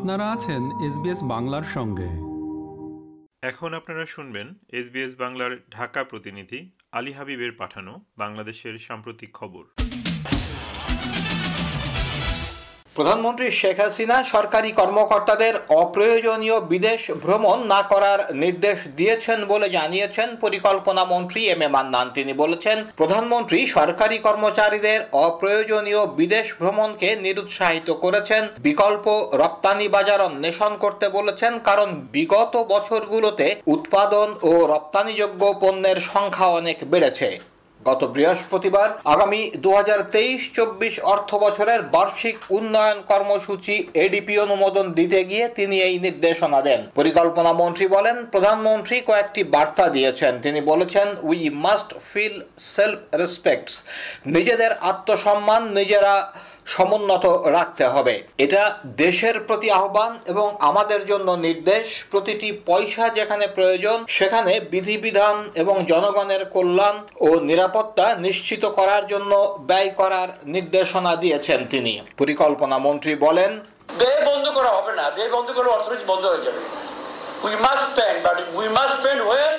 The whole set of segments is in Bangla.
আপনারা আছেন এসবিএস বাংলার সঙ্গে। এখন আপনারা শুনবেন এসবিএস বাংলার ঢাকা প্রতিনিধি আলী হাবিবের পাঠানো বাংলাদেশের সাম্প্রতিক খবর। প্রধানমন্ত্রী শেখ হাসিনা সরকারি কর্মকর্তাদের অপ্রয়োজনীয় বিদেশ ভ্রমণ না করার নির্দেশ দিয়েছেন বলে জানিয়েছেন পরিকল্পনা মন্ত্রী এম এ মান্নান। তিনি বলেছেন, প্রধানমন্ত্রী সরকারি কর্মচারীদের অপ্রয়োজনীয় বিদেশ ভ্রমণকে নিরুৎসাহিত করেছেন, বিকল্প রপ্তানি বাজার অন্বেষণ করতে বলেছেন, কারণ বিগত বছরগুলোতে উৎপাদন ও রপ্তানিযোগ্য পণ্যের সংখ্যা অনেক বেড়েছে। গত বৃহস্পতিবার আগামী দু হাজার তেইশ চব্বিশ অর্থ বছরের বার্ষিক উন্নয়ন কর্মসূচি এডিপি অনুমোদন দিতে গিয়ে তিনি এই নির্দেশনা দেন। পরিকল্পনা মন্ত্রী বলেন, প্রধানমন্ত্রী কয়েকটি বার্তা দিয়েছেন। তিনি বলেছেন we must feel self respects নিজেদের আত্মসম্মান, নিজেরা সমুন্নত রাখতে হবে। এটা দেশের প্রতি আহ্বান এবং আমাদের জন্য নির্দেশ। প্রতিটি পয়সা যেখানে প্রয়োজন, সেখানে বিধিবিধান এবং জনগণের কল্যাণ ও নিরাপত্তা নিশ্চিত করার জন্য ব্যয় করার নির্দেশনা দিয়েছেন তিনি। পরিকল্পনা মন্ত্রী বলেন ব্যয় বন্ধ করা হবে না। ব্যয় বন্ধ করলে অর্থনীতি বন্ধ হয়ে যাবে। We must spend but we must spend where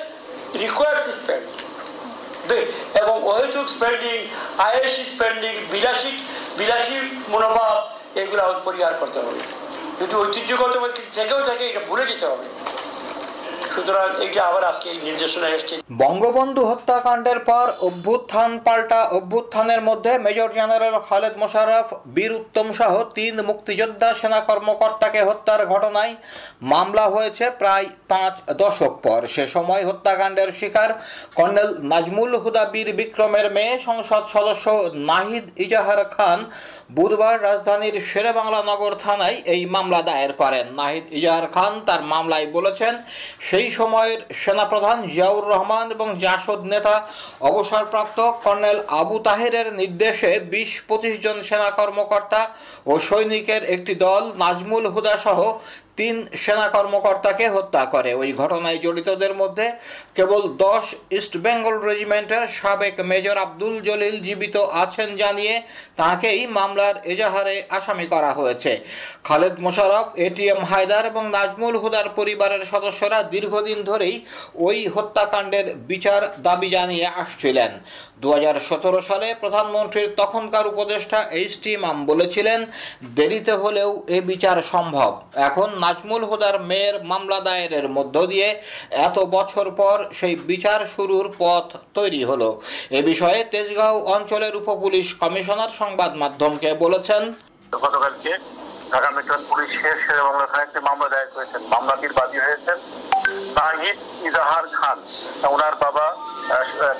required to spend এবং অহেতুক স্পেন্ডিং আয়েসি স্পেন্ডিং বিলাসী বিলাসী মনোভাব এগুলো পরিহার করতে হবে। যদি ঐতিহ্যগত থেকেও থাকে এটা ভুলে যেতে হবে। সুতরাং এইটা আবার আজকে নির্দেশনা এসছে। বঙ্গবন্ধু হত্যাকাণ্ডের পর অভ্যুত্থান পাল্টা, অভ্যুত্থানের মধ্যে মেজর জেনারেল খালেদ বীর উত্তম সহ তিন মুক্তিযোদ্ধা সেনা কর্মকর্তাকে হত্যার ঘটনায় মামলা হয়েছে প্রায় পাঁচ দশক পর। সে সময় হত্যাকাণ্ডের শিকার কর্নেল নাজমুল হুদা বীর বিক্রমের মেয়ে, সংসদ সদস্য নাহিদ ইজাহার খান বুধবার রাজধানীর শেরেবাংলা নগর থানায় এই মামলা দায়ের করেন। নাহিদ ইজাহার খান তার মামলায় বলেছেন, সেই সময়ের সেনাপ্রধান জিয়াউর রহমান এবং জাসদ নেতা অবসরপ্রাপ্ত কর্নেল আবু তাহেরের নির্দেশে বিশ পঁচিশ জন সেনা কর্মকর্তা ও সৈনিকের একটি দল নাজমুল হুদা সহ তিন সেনা কর্মকর্তাকে হত্যা করে। ওই ঘটনায় জড়িতদের মধ্যে কেবল দশ ইস্ট বেঙ্গল রেজিমেন্টের সাবেক মেজর আব্দুল জলিল জীবিত আছেন জানিয়ে তাকেই মামলার এজাহারে আসামি করা হয়েছে। খালেদ মোশারফ এটিএম হায়দার এবং নাজমুল হুদার পরিবারের সদস্যরা দীর্ঘদিন ধরেই ওই হত্যাকাণ্ডের বিচার দাবি জানিয়ে আসছিলেন। দুহাজার সতেরো সালে প্রধানমন্ত্রীর তখনকার উপদেষ্টা এইচ টি মাম বলেছিলেন, দেরিতে হলেও এ বিচার সম্ভব। এখন নাজমুল হুদার মেয়ের মামলা দায়েরের মধ্য দিয়ে এত বছর পর সেই বিচার শুরুর পথ তৈরি হলো। এ বিষয়ে তেজগাঁও অঞ্চলের উপপুলিশ কমিশনার সংবাদ মাধ্যমকে বলেছেন, গতকালকে ঢাকা মেট্রোল বাংলা থানায় একটি মামলা দায়ের করেছেন। মামলাটির বাদী হয়েছেন তাহিদ ইজাহার খান। ওনার বাবা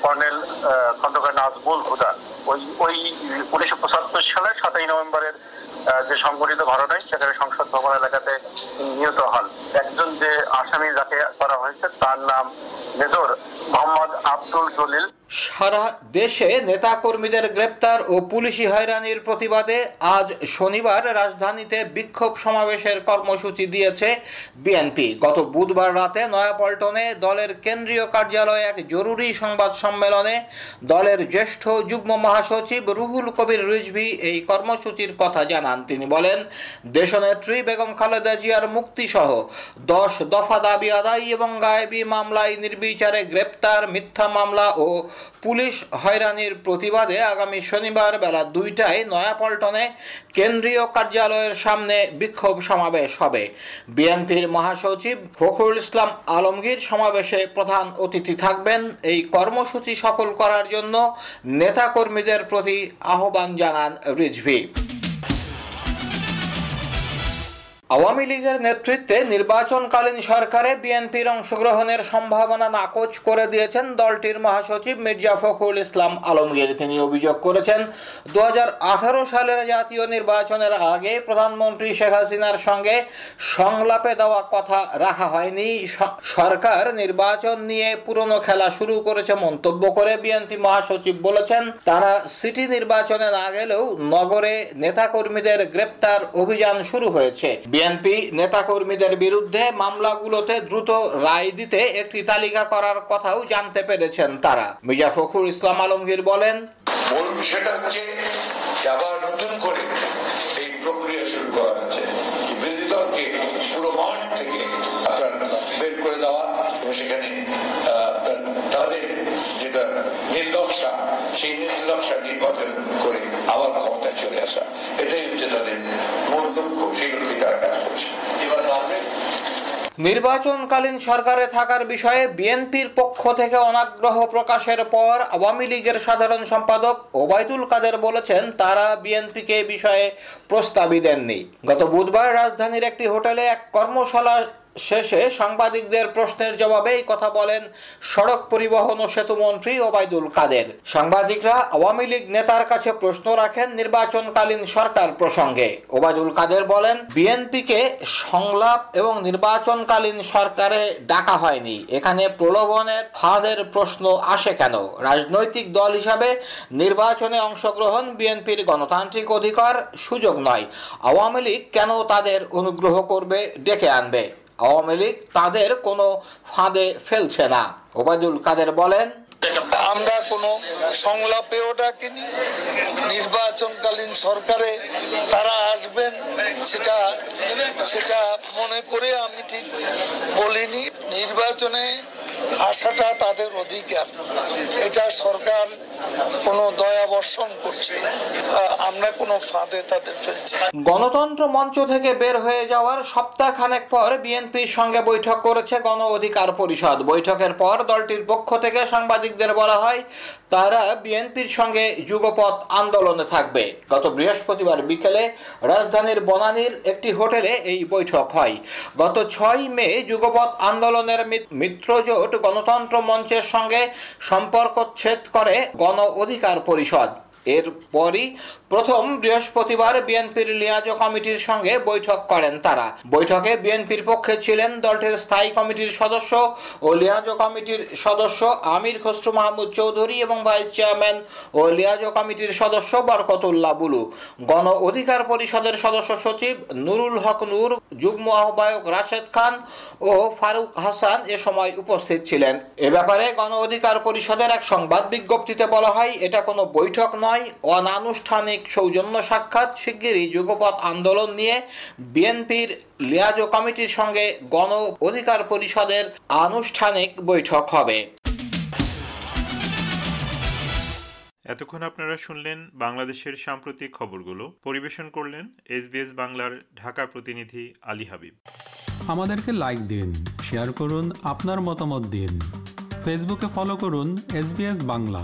কর্নেল খন্দকার নাজমুল হুদা। ওই ওই উনিশশো পঁচাত্তর সালে সাতই নভেম্বরের যে সংঘটিত ঘটনায় সেখানে সংসদ ভবন এলাকাতে নিহত হন। একজন যে আসামি যাকে করা হয়েছে, তার নাম মেজর মোহাম্মদ আব্দুল জলিল। সারা দেশে নেতাকর্মীদের গ্রেপ্তার ও পুলিশি হয়রানির প্রতিবাদে আজ শনিবার রাজধানীতে বিক্ষোভ সমাবেশের কর্মসূচি দিয়েছে বিএনপি। গত বুধবার রাতে নয়াপল্টনে দলের কেন্দ্রীয় কার্যালয়ে এক জরুরি সংবাদ সম্মেলনে দলের জ্যেষ্ঠ যুগ্ম মহাসচিব রুহুল কবির রিজভি এই কর্মসূচির কথা জানান। তিনি বলেন, দেশনেত্রী বেগম খালেদা জিয়ার মুক্তি সহ দশ দফা দাবি আদায় এবং গায়েবী মামলায় নির্বিচারে গ্রেপ্তার, মিথ্যা মামলা ও পুলিশ হয়রানির প্রতিবাদে আগামী শনিবার বেলা দুইটায় নয়াপল্টনে কেন্দ্রীয় কার্যালয়ের সামনে বিক্ষোভ সমাবেশ হবে। বিএনপির মহাসচিব ফখরুল ইসলাম আলমগীর সমাবেশে প্রধান অতিথি থাকবেন। এই কর্মসূচি সফল করার জন্য নেতাকর্মীদের প্রতি আহ্বান জানান রিজভি। আওয়ামী লীগের নেতৃত্বে নির্বাচনকালীন সরকারে বিএনপির অংশগ্রহণের সম্ভাবনা নাকচ করে দিয়েছেন দলটির মহাসচিব মির্জা ফখরুল ইসলাম আলমগীর। তিনি অভিযোগ করেছেন দু সালের জাতীয় নির্বাচনের আগে প্রধানমন্ত্রী শেখ হাসিনার সঙ্গে সংলাপে দেওয়া কথা রাখা হয়নি। সরকার নির্বাচন নিয়ে পুরনো খেলা শুরু করেছে মন্তব্য করে বিএনপি মহাসচিব বলেছেন, তারা সিটি নির্বাচনে না গেলেও নগরে নেতাকর্মীদের গ্রেপ্তার অভিযান শুরু হয়েছে। বিএনপি নেতাকর্মীদের বিরুদ্ধে মামলাগুলোতে দ্রুত রায় দিতে একটি তালিকা করার কথাও জানতে পেরেছেন তারা। মির্জা ফখরুল ইসলাম আলমগীর বলেন সেটা হচ্ছে আবার নতুন করে এই প্রক্রিয়া শুরু করা হচ্ছে। নির্বাচনকালীন সরকারে থাকার বিষয়ে বিএনপির পক্ষ থেকে অনাগ্রহ প্রকাশের পর আওয়ামী লীগের সাধারণ সম্পাদক ওবায়দুল কাদের বলেছেন, তারা বিএনপিকে বিষয়ে প্রস্তাবই দেননি। গত বুধবার রাজধানীর একটি হোটেলে এক কর্মশালা শেষে সাংবাদিকদের প্রশ্নের জবাবে এই কথা বলেন সড়ক পরিবহন ও সেতু মন্ত্রী ওবায়দুল কাদের। সাংবাদিকরা আওয়ামী লীগ নেতার কাছে প্রশ্ন রাখেন নির্বাচনকালীন সরকার প্রসঙ্গে। ওবায়দুল কাদের বলেন, বিএনপিকে সংলাপ এবং নির্বাচনকালীন সরকারে ডাকা হয়নি। এখানে প্রলোভনের ফাঁদের প্রশ্ন আসে কেন? রাজনৈতিক দল হিসাবে নির্বাচনে অংশগ্রহণ বিএনপির গণতান্ত্রিক অধিকার সুযোগ নয়। আওয়ামী লীগ কেন তাদের অনুগ্রহ করবে, ডেকে আনবে? আওয়ামী লীগ তাদের কোনো ফাঁদে ফেলছে না। ওবায়দুল কাদের বলেন আমরা কোনো সংলাপেও ডাকিনি নির্বাচনকালীন সরকারে তারা আসবেন, সেটা সেটা মনে করে আমি ঠিক বলিনি। নির্বাচনে আসাটা তাদের অধিকার। এটা সরকার কোনো দয়া বর্ষণ করছে আমরা কোনো ফাঁদে তাদের ফেলছি। গণতন্ত্র মঞ্চ থেকে বের হয়ে যাওয়ার সপ্তাহখানেক পর বিএনপির সঙ্গে বৈঠক করেছে গণ অধিকার পরিষদ। বৈঠকের পর দলটির পক্ষ থেকে সাংবাদিকদের বলা হয়, তারা বিএনপির সঙ্গে যুগপথ আন্দোলনে থাকবে। গত বৃহস্পতিবার বিকেলে রাজধানীর বনানীর একটি হোটেলে এই বৈঠক হয়। গত ছয় মে যুগপথ আন্দোলনের মিত্রজোট গণতন্ত্র মঞ্চের সঙ্গে সম্পর্ক ছেদ করে গণ অধিকার পরিষদ। এরপরই প্রথম বৃহস্পতিবার বিএনপির লিয়াজ কমিটির সঙ্গে বৈঠক করেন তারা। বৈঠকে বিএনপির পক্ষে ছিলেন দলটির স্থায়ী কমিটির সদস্য ও লিয়াজ কমিটির সদস্য আমির খসরু মাহমুদ চৌধুরী এবং ভাইস চেয়ারম্যান ও লিয়াজ কমিটির সদস্য বরকতুল্লাহ বুলু। গণ অধিকার পরিষদের সদস্য সচিব নুরুল হক নূর, যুগ্ম আহ্বায়ক রাশেদ খান ও ফারুক হাসান এ সময় উপস্থিত ছিলেন। এ ব্যাপারে গণ অধিকার পরিষদের এক সংবাদ বিজ্ঞপ্তিতে বলা হয়, এটা কোনো বৈঠক নয় অনানুষ্ঠানিক সৌজন্য সাক্ষাৎ শিগগিরই যুগপথ আন্দোলন নিয়ে বিএনপির লিয়াজো কমিটির সঙ্গে গণ অধিকার পরিষদের আনুষ্ঠানিক বৈঠক হবে। এতক্ষণ আপনারা শুনলেন বাংলাদেশের সাম্প্রতিক খবরগুলো। পরিবেশন করলেন এসবিএস বাংলার ঢাকা প্রতিনিধি আলী হাবিব। আমাদেরকে লাইক দিন শেয়ার করুন আপনার মতামত দিন। ফেসবুকে ফলো করুন এস বাংলা।